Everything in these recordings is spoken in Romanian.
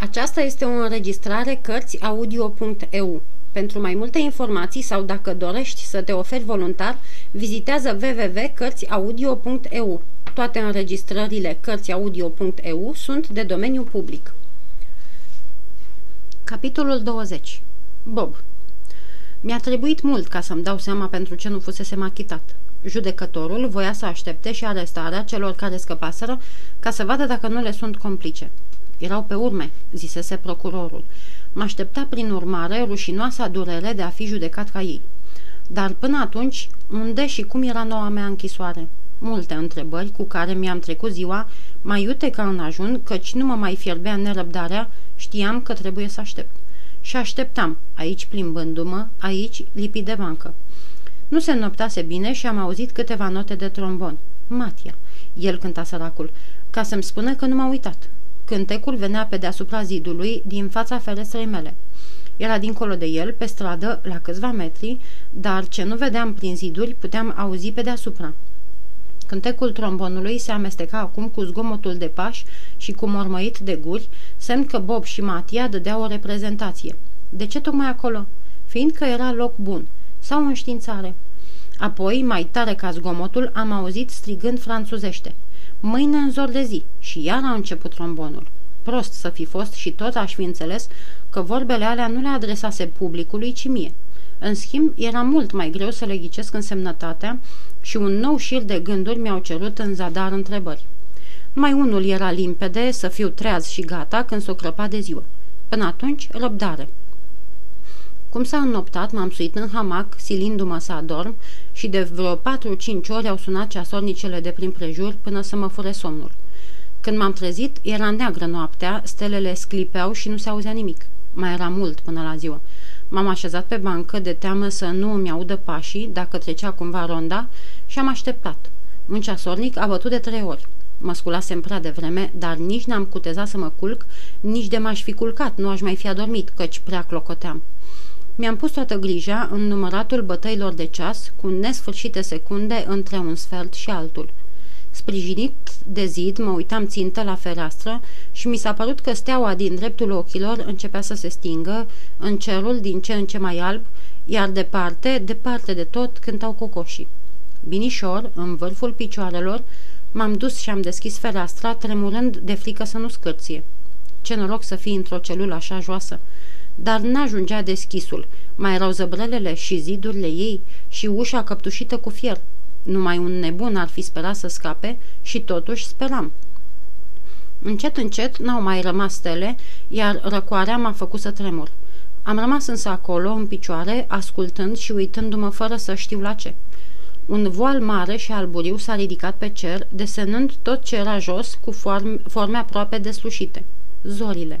Aceasta este o înregistrare Cărțiaudio.eu. Pentru mai multe informații sau dacă dorești să te oferi voluntar, vizitează www.cărțiaudio.eu. Toate înregistrările Cărțiaudio.eu sunt de domeniu public. Capitolul 20 Bob Mi-a trebuit mult ca să-mi dau seama pentru ce nu fusese achitat. Judecătorul voia să aștepte și arestarea celor care scăpaseră ca să vadă dacă nu le sunt complice. Erau pe urme, zisese procurorul. Mă aștepta prin urmare rușinoasa durere de a fi judecat ca ei. Dar până atunci, unde și cum era noua mea închisoare? Multe întrebări cu care mi-am trecut ziua, mai iute ca în ajun, căci nu mă mai fierbea nerăbdarea, știam că trebuie să aștept. Și așteptam, aici plimbându-mă, aici lipit de bancă. Nu se noptase bine și am auzit câteva note de trombon. Matia. El cânta săracul, ca să-mi spună că nu m-a uitat. Cântecul venea pe deasupra zidului, din fața ferestrei mele. Era dincolo de el, pe stradă, la câțiva metri, dar ce nu vedeam prin ziduri, puteam auzi pe deasupra. Cântecul trombonului se amesteca acum cu zgomotul de pași și cu mormăit de guri, semn că Bob și Matia dădeau o reprezentație. De ce tocmai acolo? Fiindcă era loc bun. Sau înștiințare. Apoi, mai tare ca zgomotul, am auzit strigând franțuzește – Mâine în zor de zi și iar a început trombonul. Prost să fi fost și tot aș fi înțeles că vorbele alea nu le adresase publicului, ci mie. În schimb, era mult mai greu să le ghicesc însemnătatea și un nou șir de gânduri mi-au cerut în zadar întrebări. Mai unul era limpede, să fiu treaz și gata când s-o crăpa de ziua. Până atunci, răbdare. Cum s-a înnoptat, m-am suit în hamac, silindu-mă să adorm și de vreo 4-5 ori au sunat ceasornicele de prin prejur până să mă fure somnul. Când m-am trezit, era neagră noaptea, stelele sclipeau și nu se auzea nimic. Mai era mult până la ziua. M-am așezat pe bancă de teamă să nu îmi audă pașii dacă trecea cumva ronda și am așteptat. Un ceasornic a bătut de trei ori. Mă sculasem prea devreme, dar nici n-am cutezat să mă culc, nici de m-aș fi culcat, nu aș mai fi adormit, căci prea clocoteam. Mi-am pus toată grija în număratul bătăilor de ceas, cu nesfârșite secunde între un sfert și altul. Sprijinit de zid, mă uitam țintă la fereastră și mi s-a părut că steaua din dreptul ochilor începea să se stingă, în cerul din ce în ce mai alb, iar departe, departe de tot, cântau cocoșii. Binișor, în vârful picioarelor, m-am dus și am deschis fereastra, tremurând de frică să nu scârție. Ce noroc să fii într-o celulă așa joasă! Dar n-ajungea deschisul. Mai erau zăbrelele și zidurile ei și ușa căptușită cu fier. Numai un nebun ar fi sperat să scape și totuși speram. Încet, încet n-au mai rămas stele, iar răcoarea m-a făcut să tremur. Am rămas însă acolo, în picioare, ascultând și uitându-mă fără să știu la ce. Un voal mare și alburiu s-a ridicat pe cer, desenând tot ce era jos cu forme, forme aproape deslușite. Zorile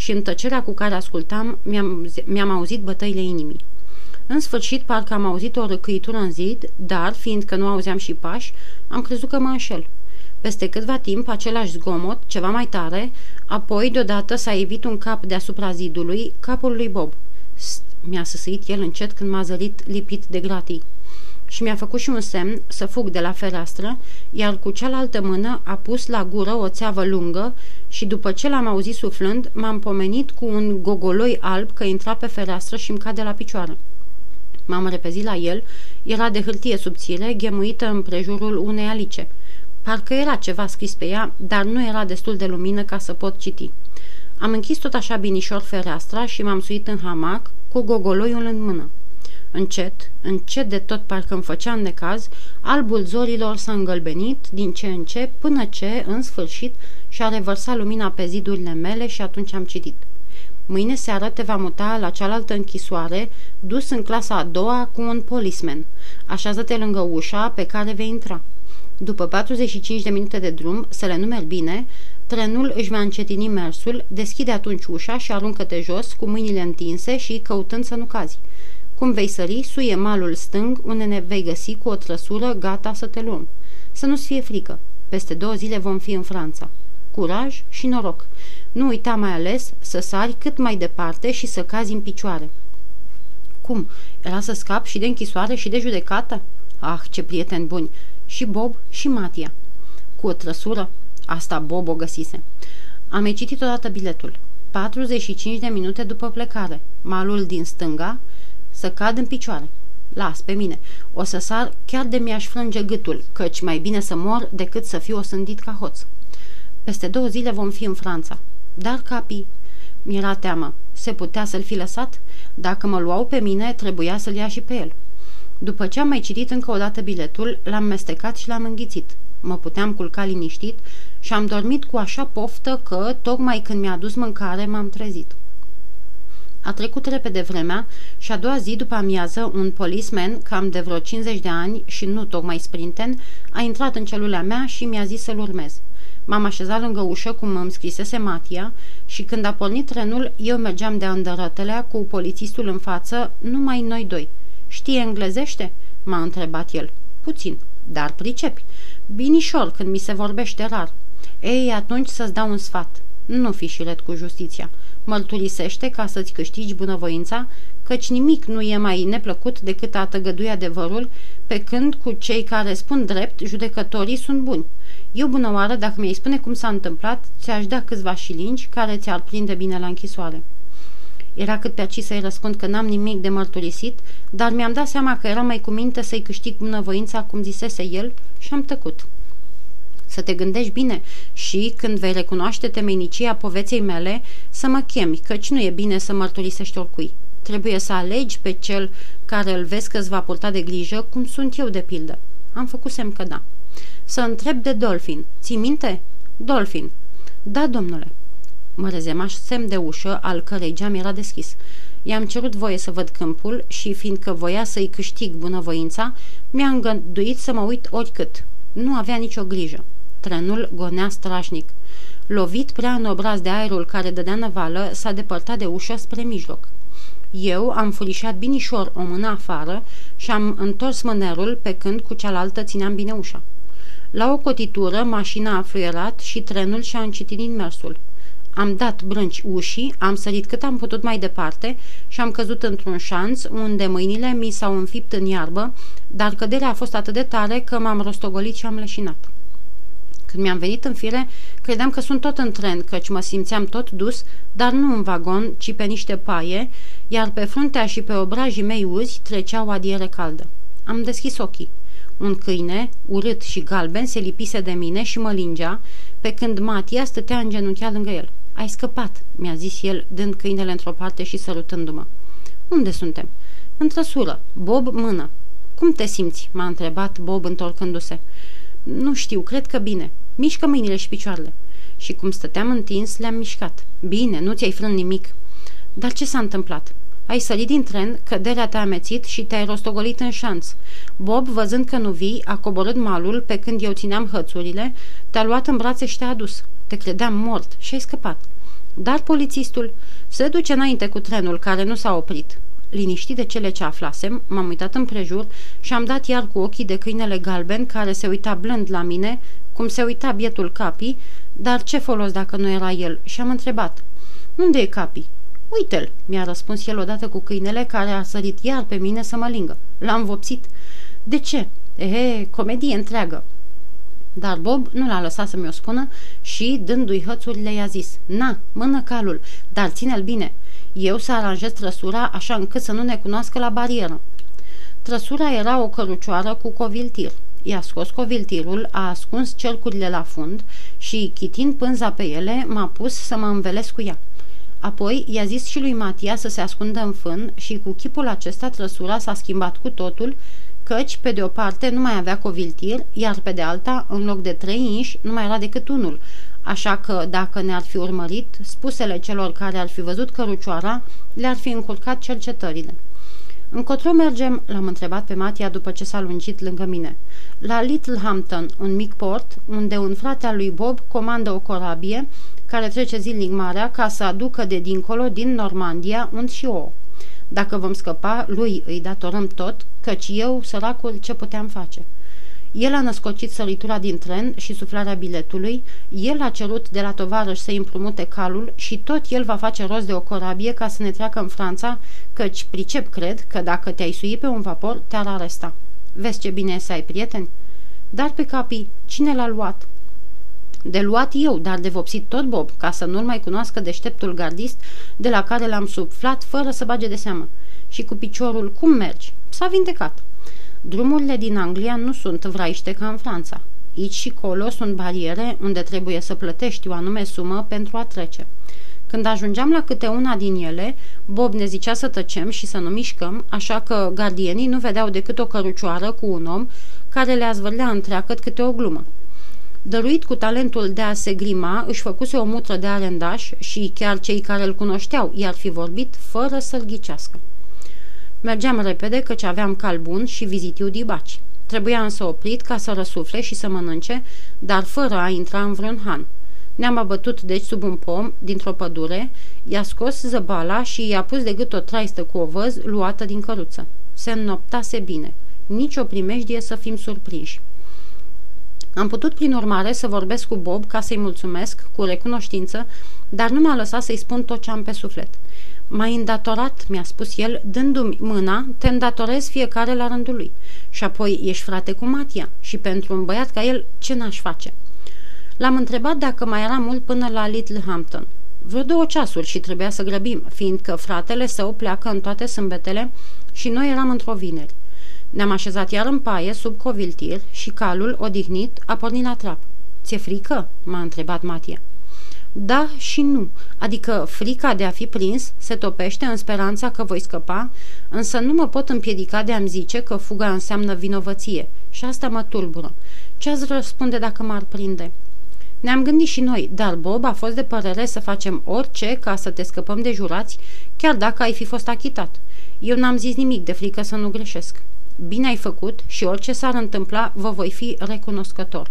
și în tăcerea cu care ascultam mi-am, mi-am auzit bătăile inimii. În sfârșit, parcă am auzit o răcâitură în zid, dar, fiindcă nu auzeam și pași, am crezut că mă înșel. Peste câtva timp, același zgomot, ceva mai tare, apoi, deodată, s-a evit un cap deasupra zidului, capul lui Bob. St, mi-a săsăit el încet când m-a zărit lipit de gratii și mi-a făcut și un semn să fug de la fereastră, iar cu cealaltă mână a pus la gură o țeavă lungă și după ce l-am auzit suflând, m-am pomenit cu un gogoloi alb că intra pe fereastră și îmi cade la picioare. M-am repezit la el, era de hârtie subțire, ghemuită în prejurul unei alice. Parcă era ceva scris pe ea, dar nu era destul de lumină ca să pot citi. Am închis tot așa binișor fereastra și m-am suit în hamac, cu gogoloiul în mână. Încet, încet de tot parcă îmi făcea necaz, albul zorilor s-a îngălbenit din ce în ce, până ce, în sfârșit, și-a revărsat lumina pe zidurile mele și atunci am citit. Mâine seară te va muta la cealaltă închisoare, dus în clasa a doua cu un polisman. Așează-te lângă ușa pe care vei intra. După 45 de minute de drum, să le numeri bine, trenul își va încetini mersul, deschide atunci ușa și aruncă-te jos cu mâinile întinse și căutând să nu cazi. Cum vei sări, suie malul stâng, unde ne vei găsi cu o trăsură gata să te luăm. Să nu-ți fie frică. Peste două zile vom fi în Franța. Curaj și noroc. Nu uita mai ales să sari cât mai departe și să cazi în picioare. Cum? Era să scap și de închisoare și de judecată? Ah, ce prieteni buni! Și Bob și Matia. Cu o trăsură? Asta Bob o găsise. Am mai citit odată biletul. 45 de minute după plecare. Malul din stânga să cad în picioare. Las pe mine. O să sar chiar de mi-aș frânge gâtul, căci mai bine să mor decât să fiu osândit ca hoț. Peste două zile vom fi în Franța. Dar capii... Mi-era teamă. Se putea să-l fi lăsat? Dacă mă luau pe mine, trebuia să-l ia și pe el. După ce am mai citit încă o dată biletul, l-am mestecat și l-am înghițit. Mă puteam culca liniștit și am dormit cu așa poftă că, tocmai când mi-a adus mâncare, m-am trezit. A trecut repede vremea și a doua zi după amiază, un policeman, cam de vreo 50 de ani și nu tocmai sprinten, a intrat în celula mea și mi-a zis să-l urmez. M-am așezat lângă ușă cum îmi scrisese Matia și când a pornit trenul, eu mergeam de îndărătelea cu polițistul în față, numai noi doi. Știe englezește?" m-a întrebat el. Puțin, dar pricepi. Binișor când mi se vorbește rar. Ei, atunci să-ți dau un sfat. Nu fi șiret cu justiția. Mărturisește ca să-ți câștigi bunăvoința, căci nimic nu e mai neplăcut decât a tăgădui adevărul, pe când cu cei care spun drept, judecătorii sunt buni. Eu, bună oară, dacă mi-ai spune cum s-a întâmplat, ți-aș da câțiva șilingi care ți-ar prinde bine la închisoare. Era cât pe aci să-i răspund că n-am nimic de mărturisit, dar mi-am dat seama că era mai cu minte să-i câștig bunăvoința, cum zisese el, și am tăcut. Să te gândești bine și, când vei recunoaște temenicia poveței mele, să mă chemi, căci nu e bine să mărturisești oricui. Trebuie să alegi pe cel care îl vezi că îți va purta de grijă, cum sunt eu de pildă. Am făcut semn că da. Să întreb de Dolphin. Ții minte? Dolphin. Da, domnule. Mă rezemaș semn de ușă, al cărei geam era deschis. I-am cerut voie să văd câmpul și, fiindcă voia să-i câștig bunăvoința, mi-a îngăduit să mă uit oricât. Nu avea nicio grijă. Trenul gonea strașnic. Lovit prea în obraz de aerul care dădea năvală, s-a depărtat de ușă spre mijloc. Eu am furișat binișor o mână afară și am întors mânerul pe când cu cealaltă țineam bine ușa. La o cotitură, mașina a fluierat și trenul și-a încetinit mersul. Am dat brânci ușii, am sărit cât am putut mai departe și am căzut într-un șanț unde mâinile mi s-au înfipt în iarbă, dar căderea a fost atât de tare că m-am rostogolit și am leșinat. Când mi-am venit în fire, credeam că sunt tot în tren, căci mă simțeam tot dus, dar nu în vagon, ci pe niște paie, iar pe fruntea și pe obrajii mei uzi trecea o adiere caldă. Am deschis ochii. Un câine, urât și galben, se lipise de mine și mă lingea, pe când Matia stătea îngenunchiat lângă el. Ai scăpat, mi-a zis el, dând câinele într-o parte și sărutându-mă. Unde suntem? În trăsură. Bob, mână. Cum te simți? m-a întrebat Bob întorcându-se. Nu știu, cred că bine. Mișcă mâinile și picioarele. Și cum stăteam întins, le-am mișcat. Bine, nu ți-ai frânt nimic. Dar ce s-a întâmplat? Ai sărit din tren, căderea te-a amețit și te-ai rostogolit în șanț. Bob, văzând că nu vii, a coborât malul pe când eu țineam hățurile, te-a luat în brațe și te-a adus. Te credeam mort și ai scăpat. Dar polițistul se duce înainte cu trenul care nu s-a oprit. Liniștit de cele ce aflasem, m-am uitat împrejur și am dat iar cu ochii de câinele galben care se uita blând la mine, cum se uita bietul capii, dar ce folos dacă nu era el? Și am întrebat, unde e capii? Uite-l, mi-a răspuns el odată cu câinele care a sărit iar pe mine să mă lingă. L-am vopsit. De ce? Ehe, comedie întreagă. Dar Bob nu l-a lăsat să mi-o spună și, dându-i hățurile, i-a zis Na, mână calul, dar ține-l bine. Eu să aranjez trăsura așa încât să nu ne cunoască la barieră. Trăsura era o cărucioară cu coviltir. I-a scos coviltirul, a ascuns cercurile la fund și, chitind pânza pe ele, m-a pus să mă învelesc cu ea. Apoi i-a zis și lui Matia să se ascundă în fân și cu chipul acesta trăsura s-a schimbat cu totul, căci pe de o parte nu mai avea coviltir, iar pe de alta, în loc de trei inși, nu mai era decât unul, așa că, dacă ne-ar fi urmărit, spusele celor care ar fi văzut cărucioara le-ar fi încurcat cercetările. Încotro mergem?" l-am întrebat pe Matia după ce s-a lungit lângă mine. La Littlehampton, un mic port, unde un frate al lui Bob comandă o corabie care trece zilnic marea ca să aducă de dincolo, din Normandia, unt și ouă. Dacă vom scăpa, lui îi datorăm tot, căci eu, săracul, ce puteam face?" El a născocit săritura din tren și suflarea biletului, el a cerut de la tovarăș să împrumute calul și tot el va face rost de o corabie ca să ne treacă în Franța, căci pricep cred că dacă te-ai sui pe un vapor, te-ar aresta. Vezi ce bine e să ai prieteni? Dar pe capii, cine l-a luat? De luat eu, dar de vopsit tot Bob, ca să nu-l mai cunoască deșteptul gardist de la care l-am suflat fără să bage de seamă. Și cu piciorul, cum mergi? S-a vindecat. Drumurile din Anglia nu sunt vraiște ca în Franța. Aici și colo sunt bariere unde trebuie să plătești o anume sumă pentru a trece. Când ajungeam la câte una din ele, Bob ne zicea să tăcem și să nu mișcăm, așa că gardienii nu vedeau decât o cărucioară cu un om care le zvârlea întreagăt câte o glumă. Dăruit cu talentul de a se grima, își făcuse o mutră de arendaș și chiar cei care îl cunoșteau i-ar fi vorbit fără să-l ghicească. Mergeam repede căci aveam cal bun și vizitiu dibaci. Trebuia însă oprit ca să răsufle și să mănânce, dar fără a intra în vreun han. Ne-am abătut deci sub un pom dintr-o pădure, i-a scos zăbala și i-a pus de gât o traistă cu o văz luată din căruță. Se înnoptase bine. Nici o primejdie să fim surprinși. Am putut, prin urmare, să vorbesc cu Bob ca să-i mulțumesc, cu recunoștință, dar nu m-a lăsat să-i spun tot ce am pe suflet. M-ai îndatorat, mi-a spus el, dându-mi mâna, te îndatorez fiecare la rândul lui. Și apoi ești frate cu Matia și pentru un băiat ca el, ce n-aș face? L-am întrebat dacă mai era mult până la Little Hampton. Vreo două ceasuri și trebuia să grăbim, fiindcă fratele său pleacă în toate sâmbetele și noi eram într-o vineri. Ne-am așezat iar în paie, sub coviltir, și calul, odihnit, a pornit la trap. Ți-e frică?" m-a întrebat Matia. Da și nu, adică frica de a fi prins se topește în speranța că voi scăpa, însă nu mă pot împiedica de a-mi zice că fuga înseamnă vinovăție și asta mă tulbură. Ce ați răspunde dacă m-ar prinde?" Ne-am gândit și noi, dar Bob a fost de părere să facem orice ca să te scăpăm de jurați, chiar dacă ai fi fost achitat. Eu n-am zis nimic de frică să nu greșesc. Bine ai făcut și orice s-ar întâmpla, vă voi fi recunoscător.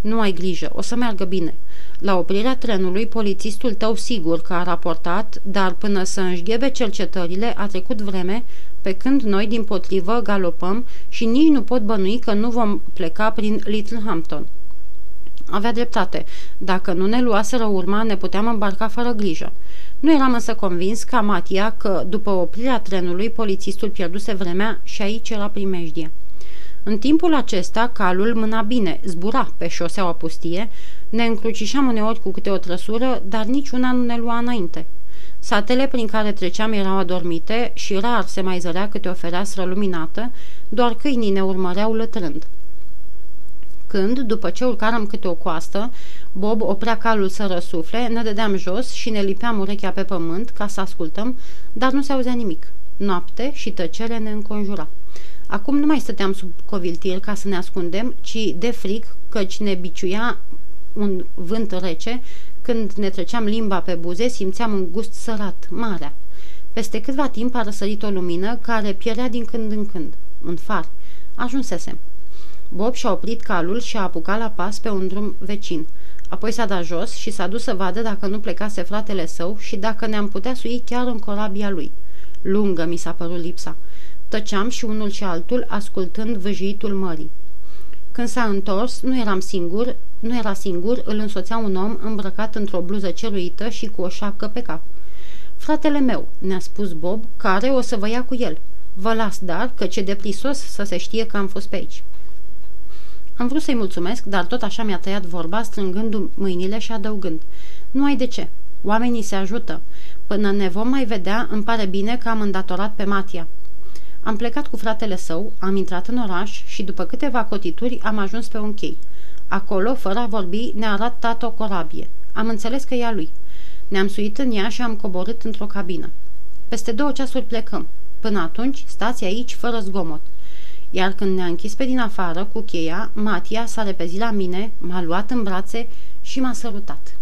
Nu ai grijă, o să meargă bine. La oprirea trenului, polițistul tău sigur că a raportat, dar până să înșghebe cercetările a trecut vreme, pe când noi, din potrivă, galopăm și nici nu pot bănui că nu vom pleca prin Littlehampton. Avea dreptate. Dacă nu ne luaseră urma, ne puteam îmbarca fără grijă. Nu eram însă convins ca Matia că, după oprirea trenului, polițistul pierduse vremea și aici era primejdie. În timpul acesta, calul mâna bine, zbura pe șoseaua pustie, ne încrucișam uneori cu câte o trăsură, dar niciuna nu ne lua înainte. Satele prin care treceam erau adormite și rar se mai zărea câte o fereastră luminată, doar câinii ne urmăreau lătrând. Când, după ce urcarăm câte o coastă, Bob oprea calul să răsufle, ne dădeam jos și ne lipeam urechea pe pământ ca să ascultăm, dar nu se auzea nimic. Noapte și tăcere ne înconjura. Acum nu mai stăteam sub coviltir ca să ne ascundem, ci de fric, căci ne biciuia un vânt rece, când ne treceam limba pe buze, simțeam un gust sărat, marea. Peste câtva timp a răsărit o lumină care pierea din când în când. Un far. Ajunsesem. Bob și-a oprit calul și a apucat la pas pe un drum vecin. Apoi s-a dat jos și s-a dus să vadă dacă nu plecase fratele său și dacă ne-am putea sui chiar în corabia lui. Lungă mi s-a părut lipsa. Tăceam și unul și altul, ascultând văjitul mării. Când s-a întors, nu eram singur, nu era singur, îl însoțea un om îmbrăcat într-o bluză ceruită și cu o șapcă pe cap. Fratele meu, ne-a spus Bob, care o să vă ia cu el. Vă las dar, că ce deprisos să se știe că am fost pe aici. Am vrut să-i mulțumesc, dar tot așa mi-a tăiat vorba, strângându mâinile și adăugând. Nu ai de ce. Oamenii se ajută. Până ne vom mai vedea, îmi pare bine că am îndatorat pe Matia. Am plecat cu fratele său, am intrat în oraș și după câteva cotituri am ajuns pe un chei. Acolo, fără a vorbi, ne-a arătat o corabie. Am înțeles că e a lui. Ne-am suit în ea și am coborât într-o cabină. Peste două ceasuri plecăm. Până atunci, stați aici fără zgomot. Iar când ne-a închis pe din afară cu cheia, Matia s-a repezit la mine, m-a luat în brațe și m-a sărutat.